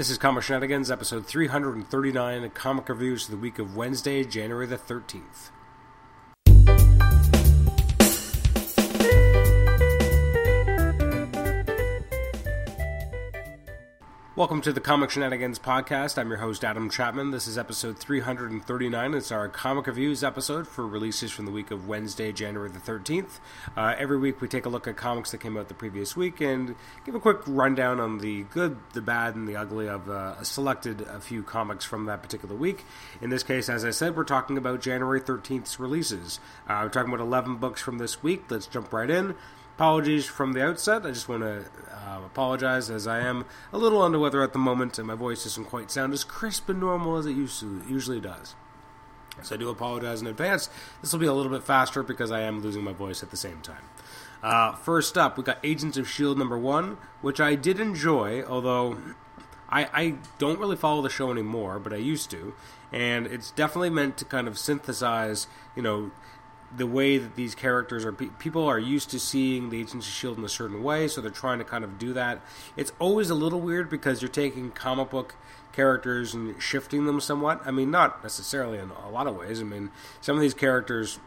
This is Comic Shenanigans, episode 339, comic reviews for the week of Wednesday, January the 13th. Welcome to the Comic Shenanigans podcast. I'm your host, Adam Chapman. This is episode 339. It's our comic reviews episode for releases from the week of Wednesday, January the 13th. Uh, every week we take a look at comics that came out the previous week and give a quick rundown on the good, the bad, and the ugly of uh, a selected a few comics from that particular week. In this case, as I said, we're talking about January 13th's releases. Uh, we're talking about 11 books from this week. Let's jump right in apologies from the outset. I just want to uh, apologize as I am a little under weather at the moment and my voice doesn't quite sound as crisp and normal as it to, usually does. So I do apologize in advance. This will be a little bit faster because I am losing my voice at the same time. Uh, first up, we got Agents of S.H.I.E.L.D. number one, which I did enjoy, although I, I don't really follow the show anymore, but I used to. And it's definitely meant to kind of synthesize, you know, the way that these characters are people are used to seeing the agents of shield in a certain way so they're trying to kind of do that. It's always a little weird because you're taking comic book characters and shifting them somewhat. I mean not necessarily in a lot of ways. I mean some of these characters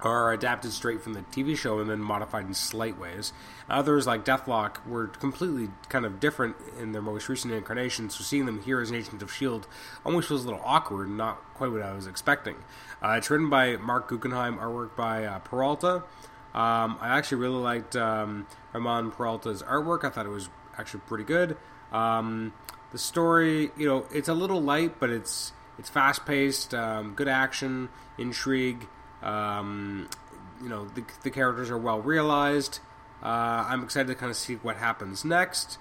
are adapted straight from the TV show and then modified in slight ways. Others, like Deathlok, were completely kind of different in their most recent incarnation, so seeing them here as an Agent of S.H.I.E.L.D. almost feels a little awkward and not quite what I was expecting. Uh, it's written by Marc Guggenheim, artwork by uh, Peralta. Um, I actually really liked um, Ramon Peralta's artwork. I thought it was actually pretty good. Um, the story, you know, it's a little light, but it's it's fast paced, um, good action, intrigue. Um, you know, the, the, characters are well realized. Uh, I'm excited to kind of see what happens next.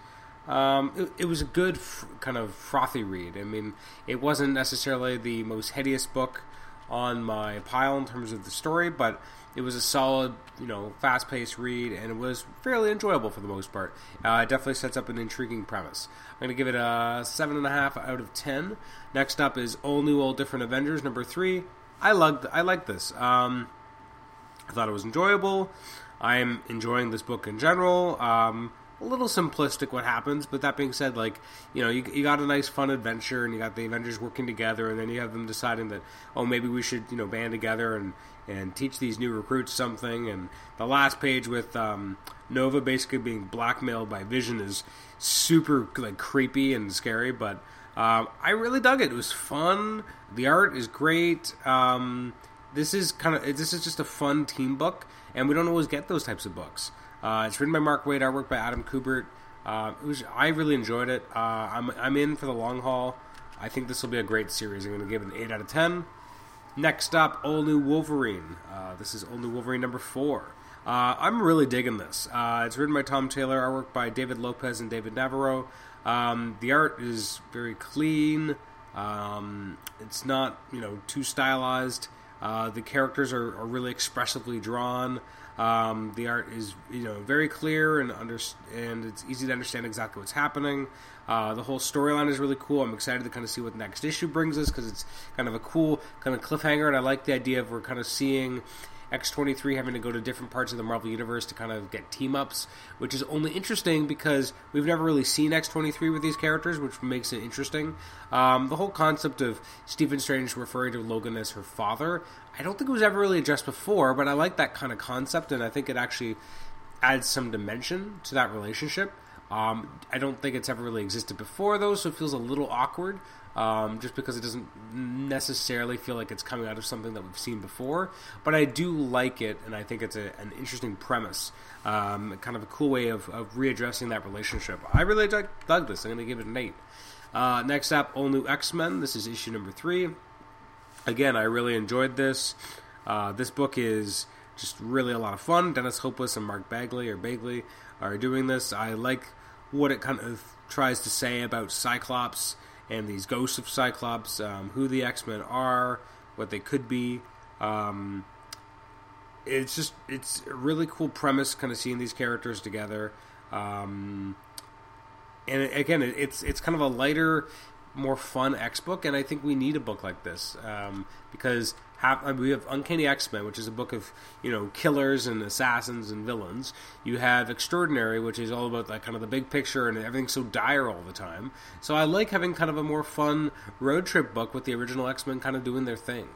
Um, it, it, was a good f- kind of frothy read. I mean, it wasn't necessarily the most headiest book on my pile in terms of the story, but it was a solid, you know, fast-paced read, and it was fairly enjoyable for the most part. Uh, it definitely sets up an intriguing premise. I'm going to give it a seven and a half out of ten. Next up is All New, All Different Avengers number three. I loved, I like this. Um, I thought it was enjoyable. I am enjoying this book in general. Um, a little simplistic what happens, but that being said, like you know, you, you got a nice fun adventure, and you got the Avengers working together, and then you have them deciding that oh maybe we should you know band together and and teach these new recruits something. And the last page with um, Nova basically being blackmailed by Vision is super like creepy and scary, but um, I really dug it. It was fun. The art is great. Um, this is kind of this is just a fun team book, and we don't always get those types of books. Uh, it's written by Mark Waid, artwork by Adam Kubert. Uh, it was I really enjoyed it. Uh, I'm I'm in for the long haul. I think this will be a great series. I'm going to give it an eight out of ten. Next up, All New Wolverine. Uh, this is All New Wolverine number four. Uh, I'm really digging this. Uh, it's written by Tom Taylor, artwork by David Lopez and David Navarro. Um, the art is very clean. Um, it's not you know too stylized. Uh, the characters are, are, really expressively drawn. Um, the art is you know very clear and under, and it's easy to understand exactly what's happening. Uh, the whole storyline is really cool. I'm excited to kind of see what the next issue brings us because it's kind of a cool kind of cliffhanger, and I like the idea of we're kind of seeing X23 having to go to different parts of the Marvel Universe to kind of get team ups, which is only interesting because we've never really seen X23 with these characters, which makes it interesting. Um, the whole concept of Stephen Strange referring to Logan as her father, I don't think it was ever really addressed before, but I like that kind of concept, and I think it actually adds some dimension to that relationship. Um, I don't think it's ever really existed before, though, so it feels a little awkward um, just because it doesn't necessarily feel like it's coming out of something that we've seen before. But I do like it, and I think it's a, an interesting premise, um, kind of a cool way of, of readdressing that relationship. I really dug, dug this. I'm going to give it an 8. Uh, next up, All New X Men. This is issue number 3. Again, I really enjoyed this. Uh, this book is just really a lot of fun. Dennis Hopeless and Mark Bagley or Bagley are doing this. I like what it kind of tries to say about Cyclops and these ghosts of Cyclops, um, who the X Men are, what they could be. Um, it's just it's a really cool premise, kind of seeing these characters together. Um, and again, it's it's kind of a lighter more fun X book, and I think we need a book like this um, because have, uh, we have Uncanny X Men, which is a book of you know killers and assassins and villains. You have Extraordinary, which is all about that kind of the big picture and everything's so dire all the time. So I like having kind of a more fun road trip book with the original X Men kind of doing their thing.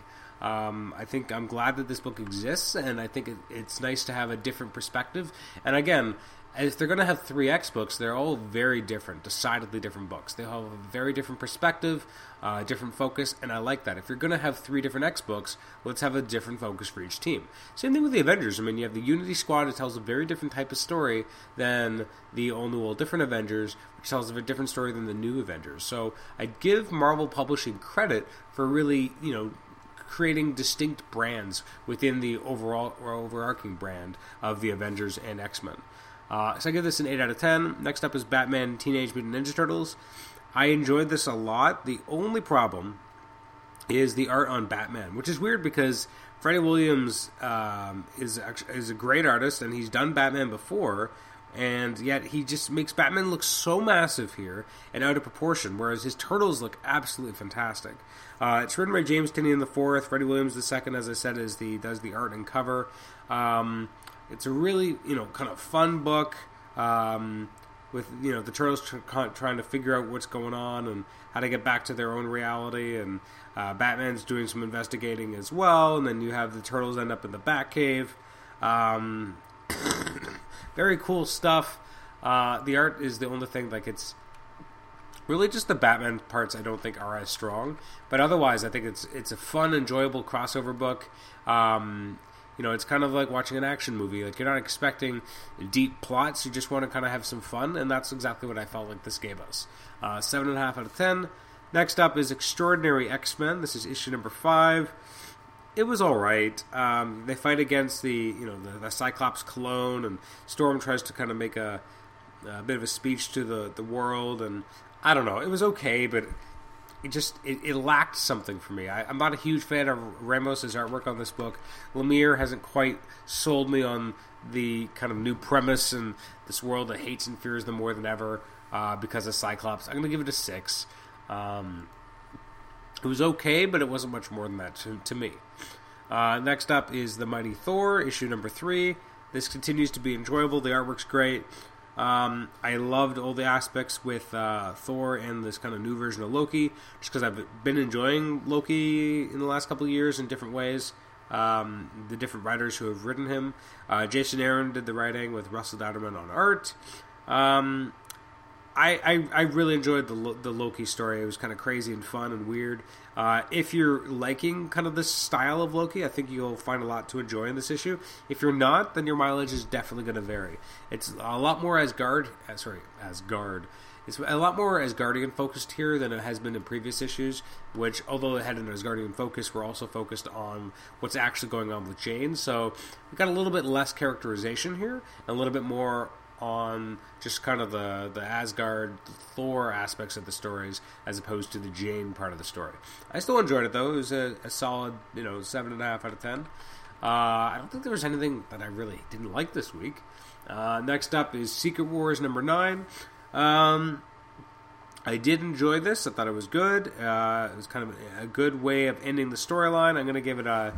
Um, I think I'm glad that this book exists, and I think it, it's nice to have a different perspective. And again, if they're going to have three X books, they're all very different, decidedly different books. They have a very different perspective, uh, different focus, and I like that. If you're going to have three different X books, let's have a different focus for each team. Same thing with the Avengers. I mean, you have the Unity Squad, that tells a very different type of story than the All New, All Different Avengers, which tells a different story than the New Avengers. So I give Marvel Publishing credit for really, you know, creating distinct brands within the overall or overarching brand of the Avengers and X Men. Uh, so I give this an 8 out of 10. Next up is Batman Teenage Mutant Ninja Turtles. I enjoyed this a lot. The only problem is the art on Batman, which is weird because Freddie Williams um, is is a great artist and he's done Batman before, and yet he just makes Batman look so massive here and out of proportion, whereas his turtles look absolutely fantastic. Uh, it's written by James Tynion the fourth. Freddie Williams the second, as I said, is the does the art and cover. Um, it's a really you know kind of fun book um, with you know the turtles tr- trying to figure out what's going on and how to get back to their own reality and uh, Batman's doing some investigating as well and then you have the turtles end up in the Batcave. Um, very cool stuff. Uh, the art is the only thing like it's really just the Batman parts I don't think are as strong, but otherwise I think it's it's a fun, enjoyable crossover book. Um, you know, it's kind of like watching an action movie. Like you're not expecting deep plots; you just want to kind of have some fun, and that's exactly what I felt like this gave us. Uh, seven and a half out of ten. Next up is Extraordinary X Men. This is issue number five. It was all right. Um, they fight against the you know the, the, Cyclops clone, and Storm tries to kind of make a, a bit of a speech to the the world, and I don't know. It was okay, but it just it, it, lacked something for me. I, am not a huge fan of Ramos's artwork on this book. Lemire hasn't quite sold me on the kind of new premise and this world that hates and fears them more than ever uh, because of Cyclops. I'm going to give it a six. Um, it was okay, but it wasn't much more than that to, to me. Uh, next up is the Mighty Thor, issue number three. This continues to be enjoyable. The artwork's great. Um, I loved all the aspects with uh, Thor and this kind of new version of Loki, just because I've been enjoying Loki in the last couple of years in different ways. Um, the different writers who have written him. Uh, Jason Aaron did the writing with Russell Dauterman on art. Um, I, I, I, really enjoyed the the Loki story. It was kind of crazy and fun and weird. Uh, if you're liking kind of this style of Loki, I think you'll find a lot to enjoy in this issue. If you're not, then your mileage is definitely going to vary. It's a lot more Asgard, uh, sorry, Asgard. It's a lot more Asgardian focused here than it has been in previous issues. Which, although it had an Asgardian focus, we're also focused on what's actually going on with Jane. So we've got a little bit less characterization here, and a little bit more on just kind of the the Asgard Thor aspects of the stories as opposed to the Jane part of the story. I still enjoyed it though. It was a, a solid, you know, seven and a half out of ten. Uh, I don't think there was anything that I really didn't like this week. Uh, next up is Secret Wars number nine. Um, I did enjoy this. I thought it was good. Uh, it was kind of a good way of ending the storyline. I'm going to give it a,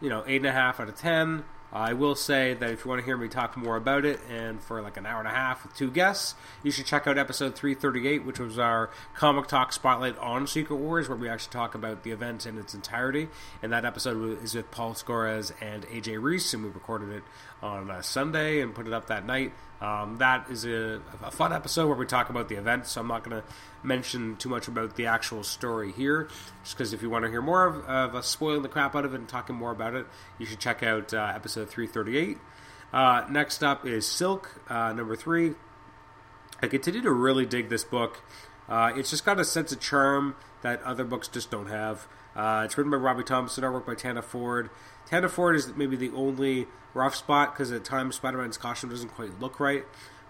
you know, eight and a half out of ten. I will say that if you want to hear me talk more about it, and for like an hour and a half with two guests, you should check out episode 338, which was our comic talk spotlight on Secret Wars, where we actually talk about the event in its entirety. And that episode is with Paul Scores and AJ Reese, and we recorded it on Sunday and put it up that night. Um, that is a, a, fun episode where we talk about the event, so I'm not going to mention too much about the actual story here, just because if you want to hear more of, of us spoiling the crap out of it and talking more about it, you should check out uh, episode 338. Uh, next up is Silk, uh, number three. I continue to really dig this book. Uh, it's just got a sense of charm that other books just don't have. Uh, it's written by Robbie Thompson, artwork by Tana Ford. Tana Ford is maybe the only rough spot because at times Spider-Man's costume doesn't quite look right.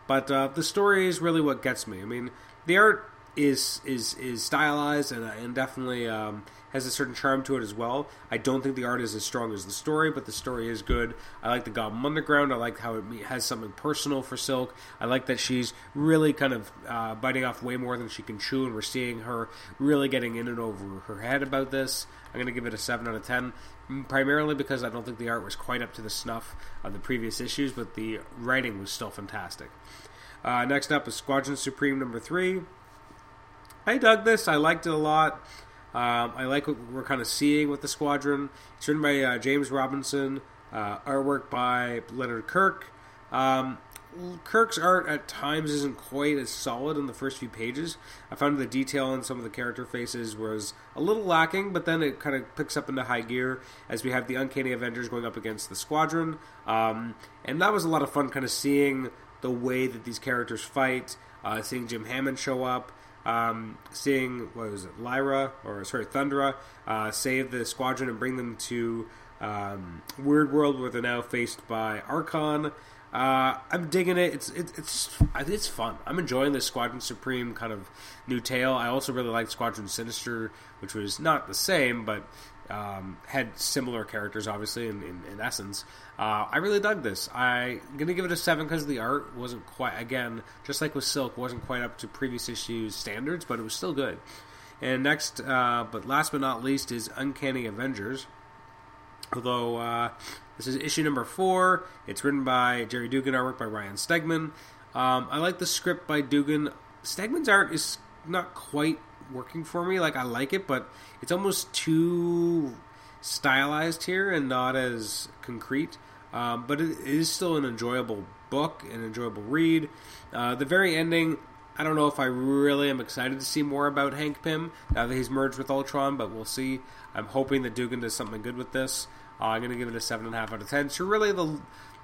But uh, the story is really what gets me. I mean, the art is is is stylized and, and definitely um, has a certain charm to it as well. I don't think the art is as strong as the story, but the story is good. I like the Goblin Underground. I like how it has something personal for Silk. I like that she's really kind of uh, biting off way more than she can chew, and we're seeing her really getting in and over her head about this. I'm going to give it a 7 out of 10, primarily because I don't think the art was quite up to the snuff of the previous issues, but the writing was still fantastic. Uh, next up is Squadron Supreme number 3. I dug this. I liked it a lot. Um, I like what we're kind of seeing with the Squadron. It's written by uh, James Robinson, uh, artwork by Leonard Kirk. Um, Kirk's art at times isn't quite as solid in the first few pages. I found the detail in some of the character faces was a little lacking, but then it kind of picks up into high gear as we have the Uncanny Avengers going up against the Squadron. Um, and that was a lot of fun kind of seeing the way that these characters fight, uh, seeing Jim Hammond show up. Um, seeing what was it, Lyra or sorry, Thundra uh, save the squadron and bring them to um, Weird World, where they're now faced by Archon. Uh, I'm digging it. It's it, it's it's fun. I'm enjoying this Squadron Supreme kind of new tale. I also really liked Squadron Sinister, which was not the same, but um, had similar characters, obviously in, in, in essence. Uh, I really dug this. I'm gonna give it a seven because the art wasn't quite again, just like with Silk, wasn't quite up to previous issues standards, but it was still good. And next, uh, but last but not least, is Uncanny Avengers. Although uh, this is issue number four, it's written by Gerry Duggan, artwork by Ryan Stegman. Um, I like the script by Duggan. Stegman's art is not quite working for me. Like I like it, but it's almost too stylized here and not as concrete. Um, but it is still an enjoyable book, an enjoyable read. Uh, the very ending, I don't know if I really am excited to see more about Hank Pym now that he's merged with Ultron, but we'll see. I'm hoping that Duggan does something good with this. Uh, I'm going to give it a seven and a half out of ten. So really, the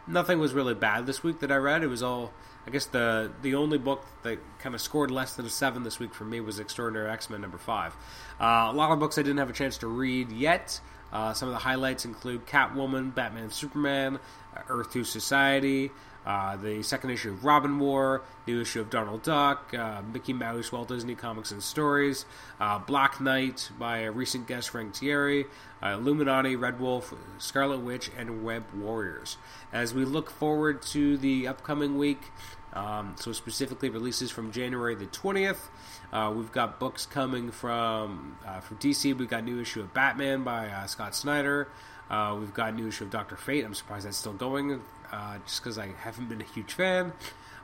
nothing was really bad this week that I read. It was all, I guess the the only book that kind of scored less than a seven this week for me was Extraordinary X Men number five. Uh, a lot of books I didn't have a chance to read yet. Uh, some of the highlights include Catwoman, Batman, Superman, Earth Two Society, uh, the second issue of Robin War, new issue of Donald Duck, uh, Mickey Mouse, Walt Disney Comics and Stories, uh, Black Knight by a recent guest Frank Tieri, uh, Illuminati, Red Wolf, Scarlet Witch, and Web Warriors. As we look forward to the upcoming week, um, so specifically releases from January the 20th, uh, we've got books coming from from DC. We've got new issue of Batman by Scott Snyder. We've got new issue of Doctor Fate. I'm surprised that's still going uh, just because I haven't been a huge fan.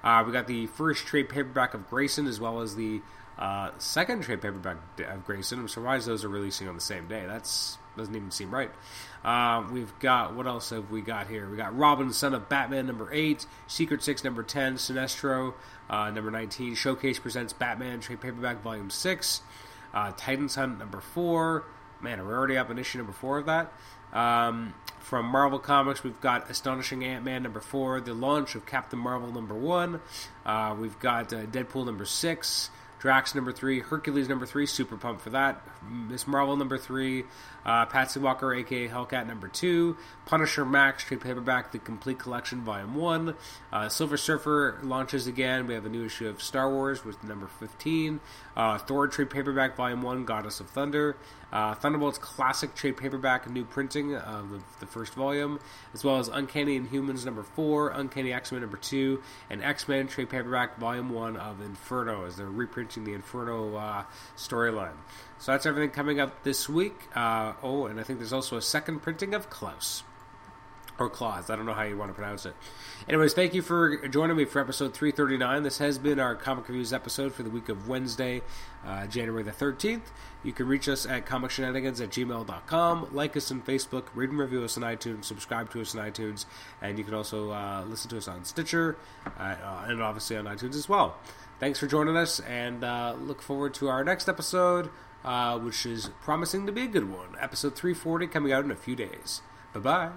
Uh, we got the first trade paperback of Grayson as well as the uh, second trade paperback of Grayson. I'm surprised those are releasing on the same day. That's doesn't even seem right. Uh, we've got what else have we got here? We got Robin, son of Batman, number eight, Secret Six, number ten, Sinestro, uh, number nineteen. Showcase presents Batman trade paperback, volume six. Uh, Titans Hunt, number four. Man, we're already up in issue number four of that. Um, from Marvel Comics, we've got Astonishing Ant Man number four, the launch of Captain Marvel number one. Uh, we've got uh, Deadpool number six, Drax number three, Hercules number three, super pumped for that. Miss Marvel number three, uh, Patsy Walker, aka Hellcat number two, Punisher Max trade paperback, the complete collection, volume one. Uh, Silver Surfer launches again. We have a new issue of Star Wars with number fifteen. Uh, Thor trade paperback, volume one, Goddess of Thunder. Uh, Thunderbolts classic trade paperback, new printing of the, the, first volume, as well as Uncanny Inhumans number four, Uncanny X Men number two, and X Men trade paperback, volume one of Inferno, as they're reprinting the Inferno uh, storyline. So that's everything coming up this week. Uh, oh, and I think there's also a second printing of Klaus or Claus. I don't know how you want to pronounce it. Anyways, thank you for joining me for episode 339. This has been our comic reviews episode for the week of Wednesday, uh, January the 13th. You can reach us at comicshenanigans at gmail.com. Like us on Facebook, read and review us on iTunes, subscribe to us on iTunes, and you can also uh, listen to us on Stitcher uh and obviously on iTunes as well. Thanks for joining us, and uh, look forward to our next episode, uh, which is promising to be a good one. Episode 340 coming out in a few days. Bye bye.